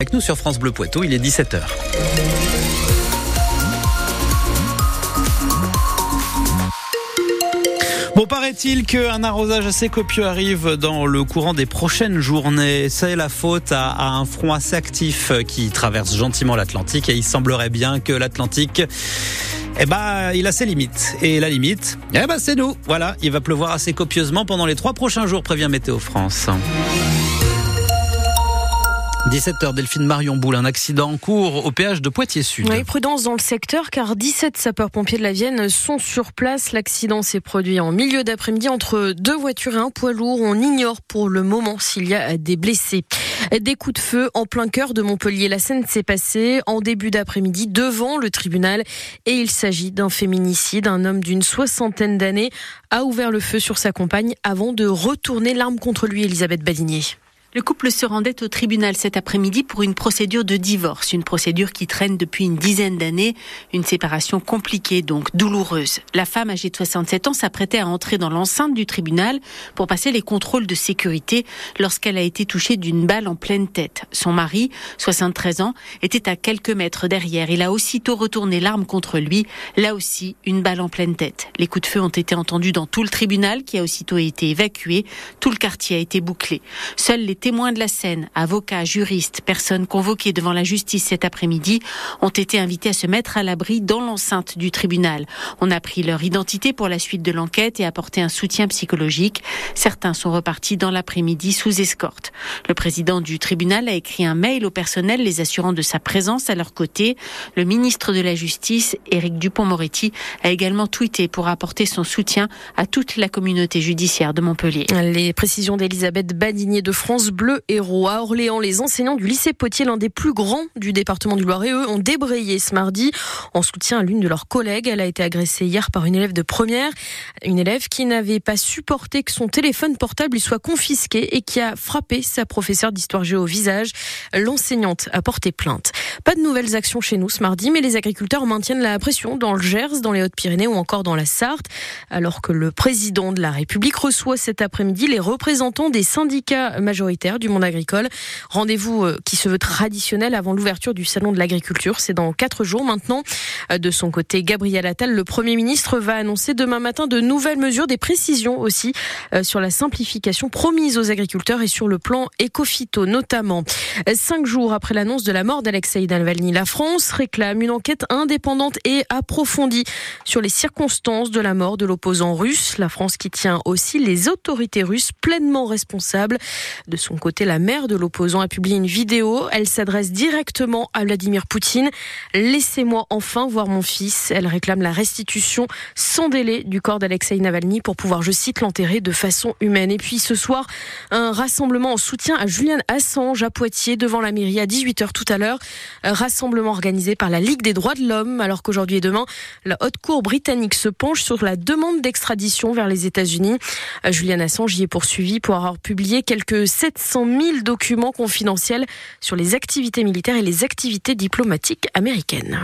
Avec nous sur France Bleu Poitou, il est 17h. Bon, paraît-il qu'un arrosage assez copieux arrive dans le courant des prochaines journées. C'est la faute à, un front assez actif qui traverse gentiment l'Atlantique et il semblerait bien que l'Atlantique, eh ben, il a ses limites. Et la limite, eh ben, c'est nous. Voilà, il va pleuvoir assez copieusement pendant les trois prochains jours, prévient Météo France. 17h, Delphine Marion Boule, un accident en cours au péage de Poitiers-Sud. Oui, prudence dans le secteur car 17 sapeurs-pompiers de la Vienne sont sur place. L'accident s'est produit en milieu d'après-midi entre deux voitures et un poids lourd. On ignore pour le moment s'il y a des blessés. Des coups de feu en plein cœur de Montpellier. La scène s'est passée en début d'après-midi devant le tribunal et il s'agit d'un féminicide. Un homme d'une soixantaine d'années a ouvert le feu sur sa compagne avant de retourner l'arme contre lui, Elisabeth Badigné. Le couple se rendait au tribunal cet après-midi pour une procédure de divorce, une procédure qui traîne depuis une dizaine d'années, une séparation compliquée donc douloureuse. La femme âgée de 67 ans s'apprêtait à entrer dans l'enceinte du tribunal pour passer les contrôles de sécurité lorsqu'elle a été touchée d'une balle en pleine tête. Son mari, 73 ans, était à quelques mètres derrière. Il a aussitôt retourné l'arme contre lui, là aussi une balle en pleine tête. Les coups de feu ont été entendus dans tout le tribunal qui a aussitôt été évacué. Tout le quartier a été bouclé. Seuls les témoins de la scène, avocats, juristes, personnes convoquées devant la justice cet après-midi, ont été invités à se mettre à l'abri dans l'enceinte du tribunal. On a pris leur identité pour la suite de l'enquête et apporté un soutien psychologique. Certains sont repartis dans l'après-midi sous escorte. Le président du tribunal a écrit un mail au personnel les assurant de sa présence à leur côté. Le ministre de la Justice, Éric Dupont-Moretti, a également tweeté pour apporter son soutien à toute la communauté judiciaire de Montpellier. Les précisions d'Elisabeth Badigné de France Bleu Héros. À Orléans, les enseignants du lycée Potier, l'un des plus grands du département du Loiret, eux, ont débrayé ce mardi en soutien à l'une de leurs collègues. Elle a été agressée hier par une élève de première, une élève qui n'avait pas supporté que son téléphone portable lui soit confisqué et qui a frappé sa professeure d'histoire géo au visage. L'enseignante a porté plainte. Pas de nouvelles actions chez nous ce mardi, mais les agriculteurs maintiennent la pression dans le Gers, dans les Hautes-Pyrénées ou encore dans la Sarthe, alors que le président de la République reçoit cet après-midi les représentants des syndicats majoritaires du monde agricole. Rendez-vous euh, qui se veut traditionnel avant l'ouverture du salon de l'agriculture. C'est dans quatre jours maintenant. Euh, de son côté, Gabriel Attal, le Premier ministre, va annoncer demain matin de nouvelles mesures, des précisions aussi euh, sur la simplification promise aux agriculteurs et sur le plan éco-phyto notamment. Cinq jours après l'annonce de la mort d'Alexei Navalny, la France réclame une enquête indépendante et approfondie sur les circonstances de la mort de l'opposant russe. La France qui tient aussi les autorités russes pleinement responsables. De son côté, la mère de l'opposant a publié une vidéo. Elle s'adresse directement à Vladimir Poutine. Laissez-moi enfin voir mon fils. Elle réclame la restitution sans délai du corps d'Alexei Navalny pour pouvoir, je cite, l'enterrer de façon humaine. Et puis ce soir, un rassemblement en soutien à Julian Assange à Poitiers devant la mairie à 18h tout à l'heure. Rassemblement organisé par la Ligue des droits de l'homme alors qu'aujourd'hui et demain, la haute cour britannique se penche sur la demande d'extradition vers les États-Unis. Julian Assange y est poursuivi pour avoir publié quelques 700 000 documents confidentiels sur les activités militaires et les activités diplomatiques américaines.